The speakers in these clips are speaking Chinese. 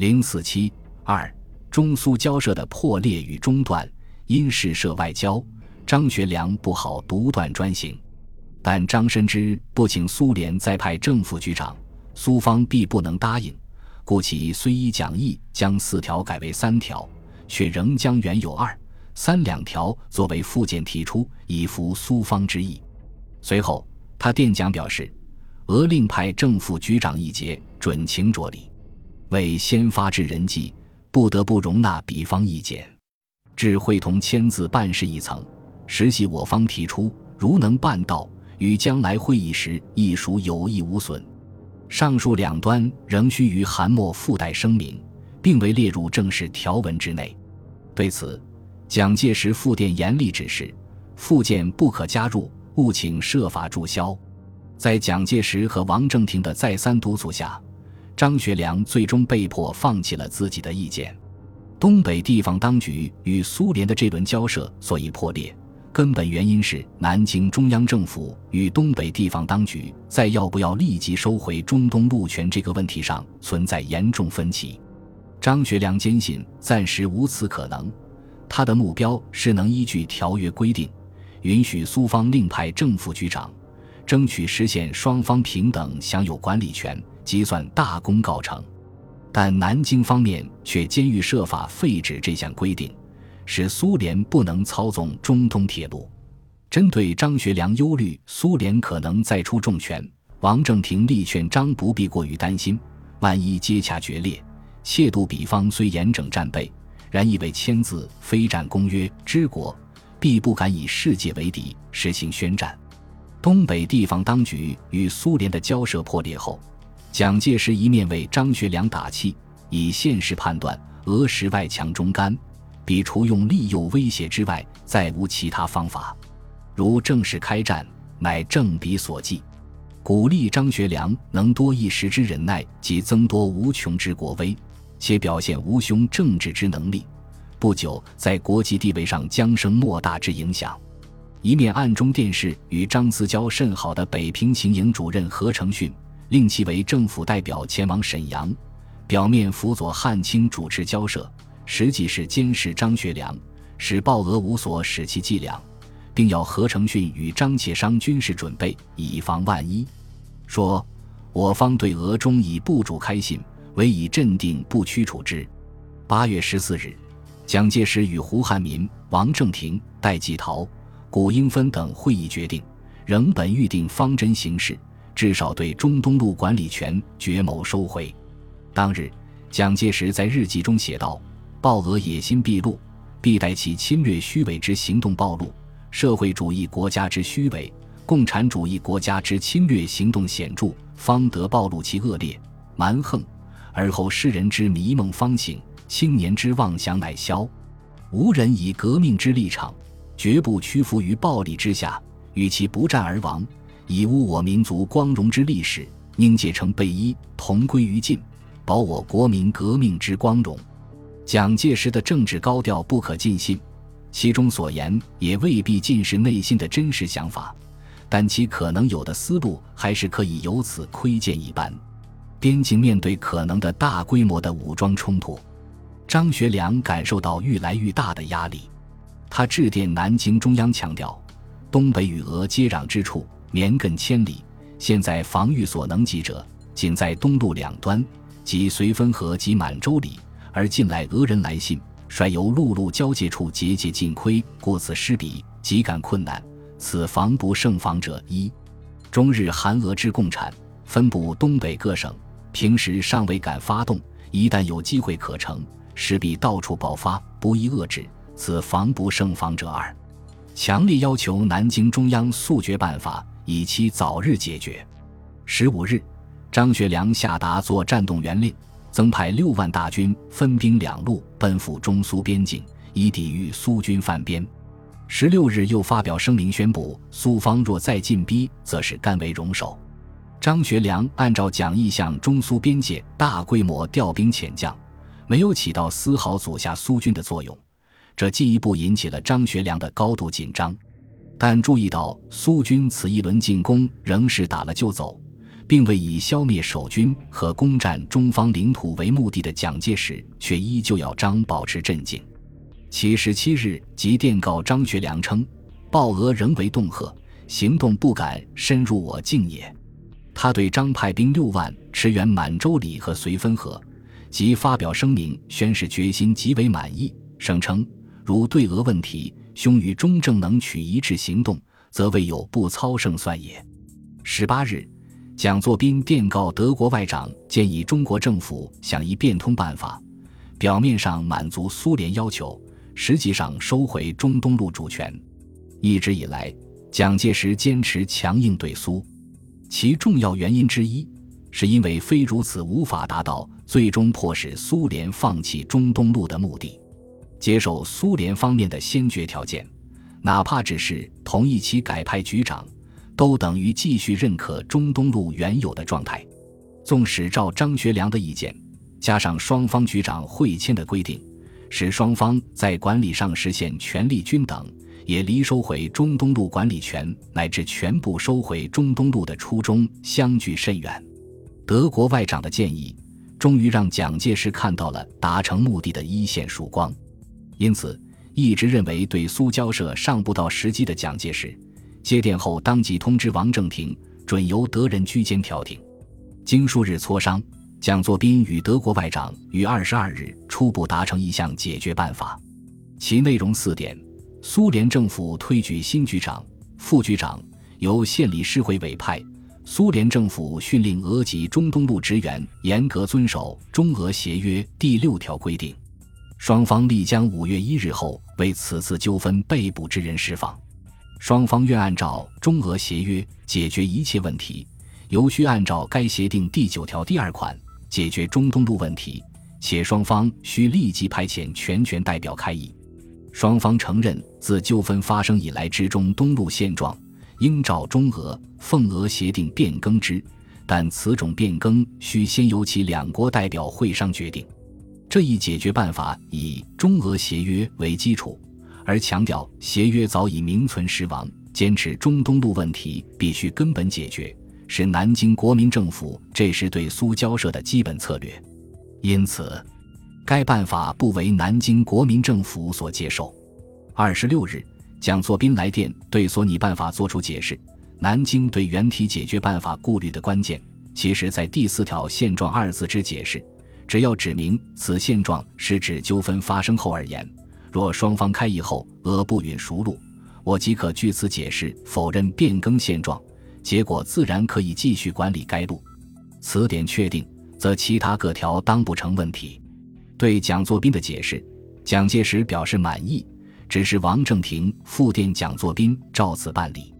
零四七二，中苏交涉的破裂与中断，因事涉外交，张学良不好独断专行。但张深之不请苏联再派正副局长，苏方必不能答应，故其虽依讲义将四条改为三条，却仍将原有二三两条作为附件提出，以服苏方之意。随后，他电讲表示，俄另派正副局长一节，准情着理。为先发制人计，不得不容纳彼方意见，至会同签字办事一层，实系我方提出，如能办到，与将来会议时亦属有益无损。上述两端仍需于函末附带声明，并未列入正式条文之内。对此，蒋介石复电严厉指示，附件不可加入，务请设法注销。在蒋介石和王正廷的再三督促下。张学良最终被迫放弃了自己的意见。东北地方当局与苏联的这轮交涉所以破裂，根本原因是南京中央政府与东北地方当局在要不要立即收回中东路权这个问题上存在严重分歧。张学良坚信暂时无此可能，他的目标是能依据条约规定，允许苏方另派正副局长，争取实现双方平等享有管理权。即算大功告成，但南京方面却坚欲设法废止这项规定，使苏联不能操纵中东铁路。针对张学良忧虑苏联可能再出重拳，王正廷力劝张不必过于担心，万一接洽决裂，亵渎彼方虽严整战备，然亦未签字非战公约之国，必不敢以世界为敌，实行宣战。东北地方当局与苏联的交涉破裂后。蒋介石一面为张学良打气，以现实判断，俄时外强中干，彼除用利诱威胁之外，再无其他方法。如正式开战，乃正彼所计，鼓励张学良能多一时之忍耐，及增多无穷之国威，且表现无兄政治之能力，不久在国际地位上将生莫大之影响。一面暗中电视与张思交甚好的北平行营主任何成训。令其为政府代表前往沈阳，表面辅佐汉卿主持交涉，实际是监视张学良，使鲍俄无所使其伎俩，并要何成训与张协商军事准备，以防万一。说我方对俄中以不主开信，唯以镇定不屈处之。八月十四日，蒋介石与胡汉民、王正廷、戴季陶、谷应芬等会议决定，仍本预定方针行事。至少对中东路管理权决谋收回。当日，蒋介石在日记中写道：“鲍俄野心毕露，必待其侵略虚伪之行动暴露，社会主义国家之虚伪，共产主义国家之侵略行动显著，方得暴露其恶劣蛮横。而后世人之迷梦方醒，青年之妄想乃消。无人以革命之立场，绝不屈服于暴力之下，与其不战而亡。”以污我民族光荣之历史，凝结成备衣，同归于尽，保我国民革命之光荣。蒋介石的政治高调不可尽信，其中所言也未必尽是内心的真实想法，但其可能有的思路还是可以由此窥见一斑。边境面对可能的大规模的武装冲突，张学良感受到愈来愈大的压力。他致电南京中央，强调东北与俄接壤之处。绵亘千里，现在防御所能及者，仅在东路两端，即绥芬河及满洲里。而近来俄人来信，率由陆路交界处节节进窥，故此失彼，极感困难。此防不胜防者一。中日韩俄之共产分布东北各省，平时尚未敢发动，一旦有机会可乘，势必到处爆发，不易遏制。此防不胜防者二。强烈要求南京中央速决办法。以期早日解决。十五日，张学良下达作战动员令，增派六万大军分兵两路奔赴中苏边境，以抵御苏军犯边。十六日，又发表声明宣布，苏方若再进逼，则是甘为容首。张学良按照讲义向中苏边界大规模调兵遣将，没有起到丝毫阻吓苏军的作用，这进一步引起了张学良的高度紧张。但注意到苏军此一轮进攻仍是打了就走，并未以消灭守军和攻占中方领土为目的的蒋介石，却依旧要张保持镇静。其十七日即电告张学良称：“鲍俄仍为恫吓，行动不敢深入我境也。”他对张派兵六万驰援满洲里和绥芬河，即发表声明宣示决心极为满意，声称：“如对俄问题，兄与中正能取一致行动，则未有不操胜算也。”十八日。蒋作斌电告德国外长，建议中国政府想一变通办法，表面上满足苏联要求，实际上收回中东路主权。一直以来，蒋介石坚持强硬对苏，其重要原因之一，是因为非如此无法达到最终迫使苏联放弃中东路的目的。接受苏联方面的先决条件，哪怕只是同意其改派局长。都等于继续认可中东路原有的状态，纵使照张学良的意见，加上双方局长会签的规定，使双方在管理上实现权力均等，也离收回中东路管理权乃至全部收回中东路的初衷相距甚远。德国外长的建议，终于让蒋介石看到了达成目的的一线曙光。因此，一直认为对苏交涉尚不到时机的蒋介石。接电后，当即通知王正廷，准由德人居间调停。经数日磋商，蒋作斌与德国外长于二十二日初步达成一项解决办法，其内容四点：苏联政府推举新局长、副局长，由县理事会委派；苏联政府训令俄籍中东路职员严格遵守中俄协约第六条规定。双方立将五月一日后为此次纠纷被捕之人释放。双方愿按照中俄协约解决一切问题，尤需按照该协定第九条第二款解决中东路问题，且双方需立即派遣全权代表开议。双方承认自纠纷发生以来之中东路现状，应照中俄奉俄协定变更之，但此种变更需先由其两国代表会商决定。这一解决办法以中俄协约为基础。而强调协约早已名存实亡，坚持中东路问题必须根本解决，是南京国民政府这时对苏交涉的基本策略。因此，该办法不为南京国民政府所接受。二十六日，蒋作斌来电对索尼办法作出解释。南京对原题解决办法顾虑的关键，其实在第四条“现状”二字之解释，只要指明此现状是指纠纷发生后而言。若双方开议后，俄不允熟路，我即可据此解释否认变更现状，结果自然可以继续管理该路。此点确定，则其他各条当不成问题。对蒋作斌的解释，蒋介石表示满意，只是王正廷复电蒋作斌照此办理。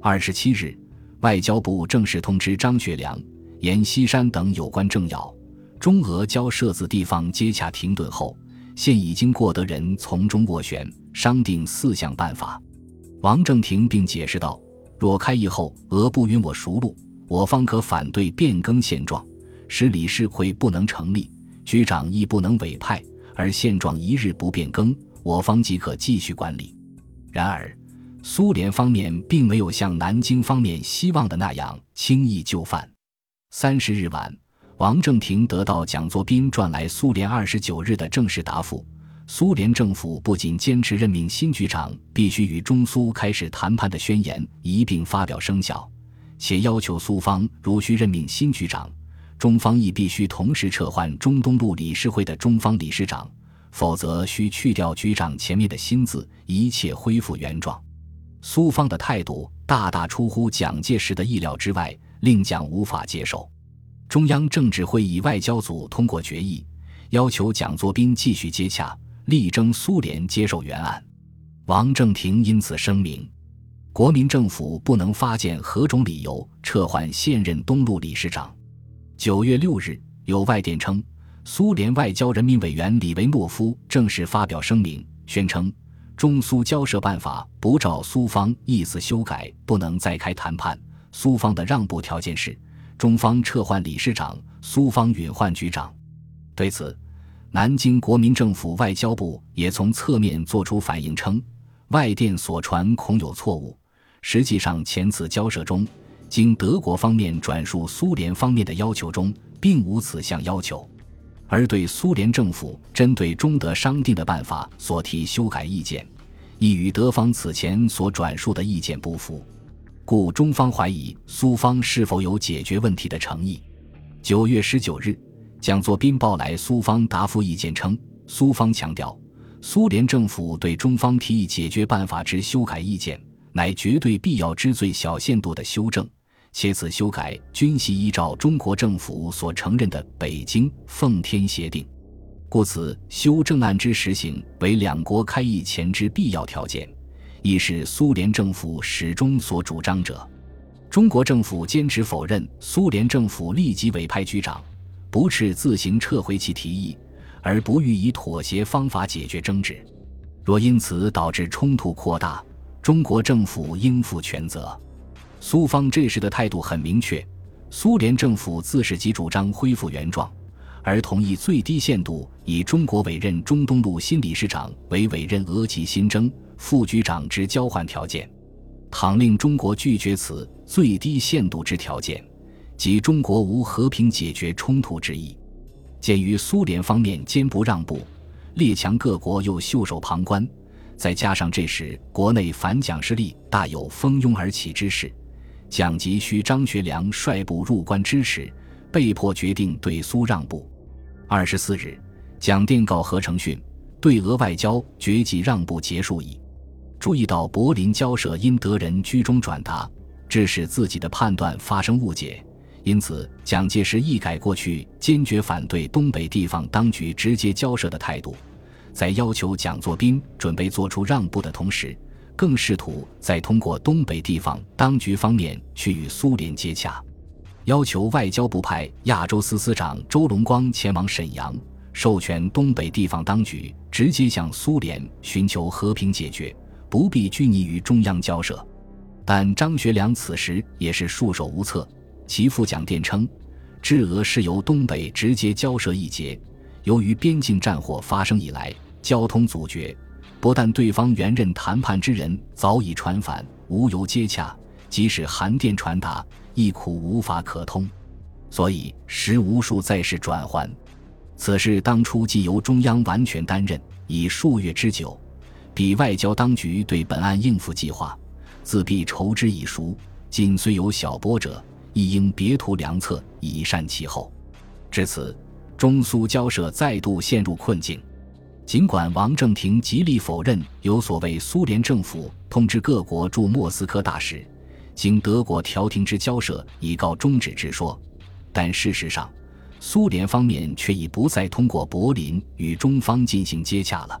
二十七日，外交部正式通知张学良、阎锡山等有关政要，中俄交涉自地方接洽停顿后。现已经过得人从中斡旋，商定四项办法。王正廷并解释道：“若开议后俄不允我熟路，我方可反对变更现状，使理事会不能成立，局长亦不能委派，而现状一日不变更，我方即可继续管理。”然而，苏联方面并没有像南京方面希望的那样轻易就范。三十日晚。王正廷得到蒋作斌转来苏联二十九日的正式答复，苏联政府不仅坚持任命新局长必须与中苏开始谈判的宣言一并发表生效，且要求苏方如需任命新局长，中方亦必须同时撤换中东路理事会的中方理事长，否则需去掉局长前面的“新”字，一切恢复原状。苏方的态度大大出乎蒋介石的意料之外，令蒋无法接受。中央政治会议外交组通过决议，要求蒋作斌继续接洽，力争苏联接受原案。王正廷因此声明，国民政府不能发现何种理由撤换现任东路理事长。九月六日，有外电称，苏联外交人民委员李维诺夫正式发表声明，宣称中苏交涉办法不照苏方意思修改，不能再开谈判。苏方的让步条件是。中方撤换理事长，苏方允换局长。对此，南京国民政府外交部也从侧面作出反应，称外电所传恐有错误。实际上，前次交涉中，经德国方面转述苏联方面的要求中，并无此项要求，而对苏联政府针对中德商定的办法所提修改意见，亦与德方此前所转述的意见不符，故中方怀疑苏方是否有解决问题的诚意。九月十九日，蒋作斌报来苏方答复意见称，苏方强调，苏联政府对中方提议解决办法之修改意见，乃绝对必要之最小限度的修正。且此修改均系依照中国政府所承认的《北京奉天协定》，故此修正案之实行为两国开议前之必要条件，亦是苏联政府始终所主张者。中国政府坚持否认苏联政府立即委派局长，不斥自行撤回其提议，而不予以妥协方法解决争执。若因此导致冲突扩大，中国政府应负全责。苏方这时的态度很明确，苏联政府自始即主张恢复原状，而同意最低限度以中国委任中东路新理事长为委任俄籍新征副局长之交换条件。倘令中国拒绝此最低限度之条件，即中国无和平解决冲突之意。鉴于苏联方面坚不让步，列强各国又袖手旁观，再加上这时国内反蒋势力大有蜂拥而起之势。蒋急需张学良率部入关支持，被迫决定对苏让步。二十四日，蒋电告何成训，对俄外交决计让步结束矣。注意到柏林交涉因德人居中转达，致使自己的判断发生误解，因此蒋介石一改过去坚决反对东北地方当局直接交涉的态度，在要求蒋作斌准备做出让步的同时。更试图在通过东北地方当局方面去与苏联接洽，要求外交部派亚洲司司长周龙光前往沈阳，授权东北地方当局直接向苏联寻求和平解决，不必拘泥于中央交涉。但张学良此时也是束手无策，其父蒋电称，治俄是由东北直接交涉一节，由于边境战火发生以来，交通阻绝。不但对方原任谈判之人早已传返，无由接洽；即使函电传达，亦苦无法可通，所以时无数再事转换。此事当初既由中央完全担任，已数月之久，彼外交当局对本案应付计划，自必筹之已熟。今虽有小波折，亦应别图良策，以善其后。至此，中苏交涉再度陷入困境。尽管王正廷极力否认有所谓苏联政府通知各国驻莫斯科大使，经德国调停之交涉已告终止之说，但事实上，苏联方面却已不再通过柏林与中方进行接洽了。